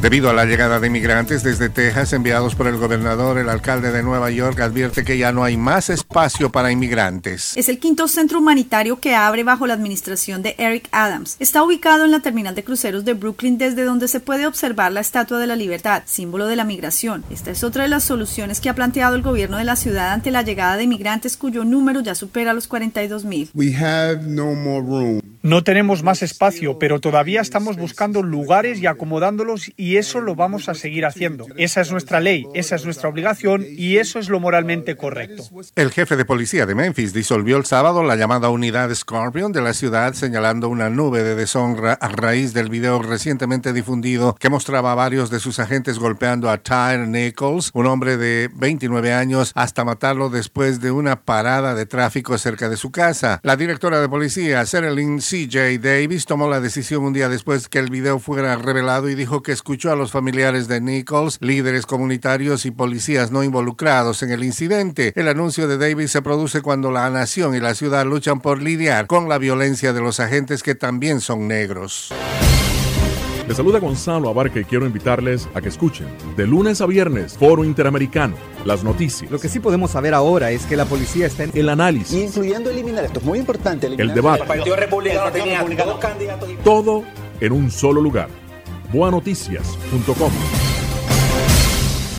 Debido a la llegada de inmigrantes desde Texas enviados por el gobernador, el alcalde de Nueva York advierte que ya no hay más espacio para inmigrantes. Es el quinto centro humanitario que abre bajo la administración de Eric Adams. Está ubicado en la terminal de cruceros de Brooklyn desde donde se puede observar la Estatua de la Libertad, símbolo de la migración. Esta es otra de las soluciones que ha planteado el gobierno de la ciudad ante la llegada de inmigrantes cuyo número ya supera los 42 mil. No tenemos más espacio, pero todavía estamos buscando lugares y acomodándolos y eso lo vamos a seguir haciendo. Esa es nuestra ley, esa es nuestra obligación y eso es lo moralmente correcto. El jefe de policía de Memphis disolvió el sábado la llamada unidad Scorpion de la ciudad señalando una nube de deshonra a raíz del video recientemente difundido que mostraba a varios de sus agentes golpeando a Tyre Nichols, un hombre de 29 años, hasta matarlo después de una parada de tráfico cerca de su casa. La directora de policía, Serelyn CJ Davis, tomó la decisión un día después que el video fuera revelado y dijo que escuchó a los familiares de Nichols, líderes comunitarios y policías no involucrados en el incidente. El anuncio de Davis se produce cuando la nación y la ciudad luchan por lidiar con la violencia de los agentes que también son negros. Les saluda Gonzalo Abarca y quiero invitarles a que escuchen de lunes a viernes Foro Interamericano, las noticias. Lo que sí podemos saber ahora es que la policía está en el análisis, incluyendo eliminar esto es muy importante, el debate, el Partido Republicano tenía dos candidatos, todo en un solo lugar. Boanoticias.com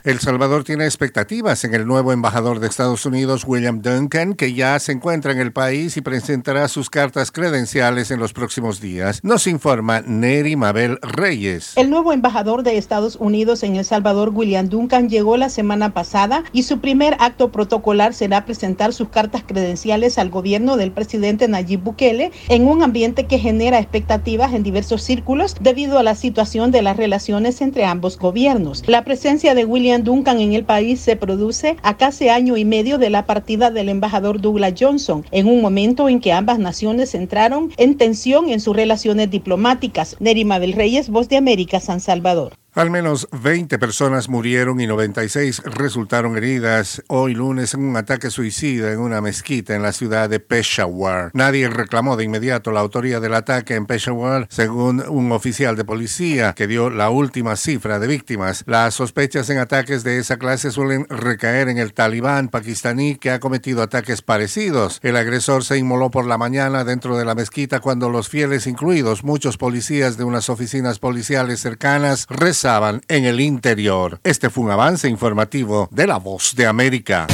el Salvador tiene expectativas en el nuevo embajador de Estados Unidos, William Duncan, que ya se encuentra en el país y presentará sus cartas credenciales en los próximos días. Nos informa Neri Mabel Reyes. El nuevo embajador de Estados Unidos en El Salvador, William Duncan, llegó la semana pasada y su primer acto protocolar será presentar sus cartas credenciales al gobierno del presidente Nayib Bukele en un ambiente que genera expectativas en diversos círculos debido a la situación de las relaciones entre ambos gobiernos. La presencia de William Duncan en el país se produce a casi año y medio de la partida del embajador Douglas Johnson, en un momento en que ambas naciones entraron en tensión en sus relaciones diplomáticas. Nerima del Reyes, Voz de América, San Salvador. Al menos 20 personas murieron y 96 resultaron heridas hoy lunes en un ataque suicida en una mezquita en la ciudad de Peshawar. Nadie reclamó de inmediato la autoría del ataque en Peshawar, según un oficial de policía que dio la última cifra de víctimas. Las sospechas en ataques de esa clase suelen recaer en el talibán pakistaní que ha cometido ataques parecidos. El agresor se inmoló por la mañana dentro de la mezquita cuando los fieles, incluidos muchos policías de unas oficinas policiales cercanas, en el interior. Este fue un avance informativo de La Voz de América.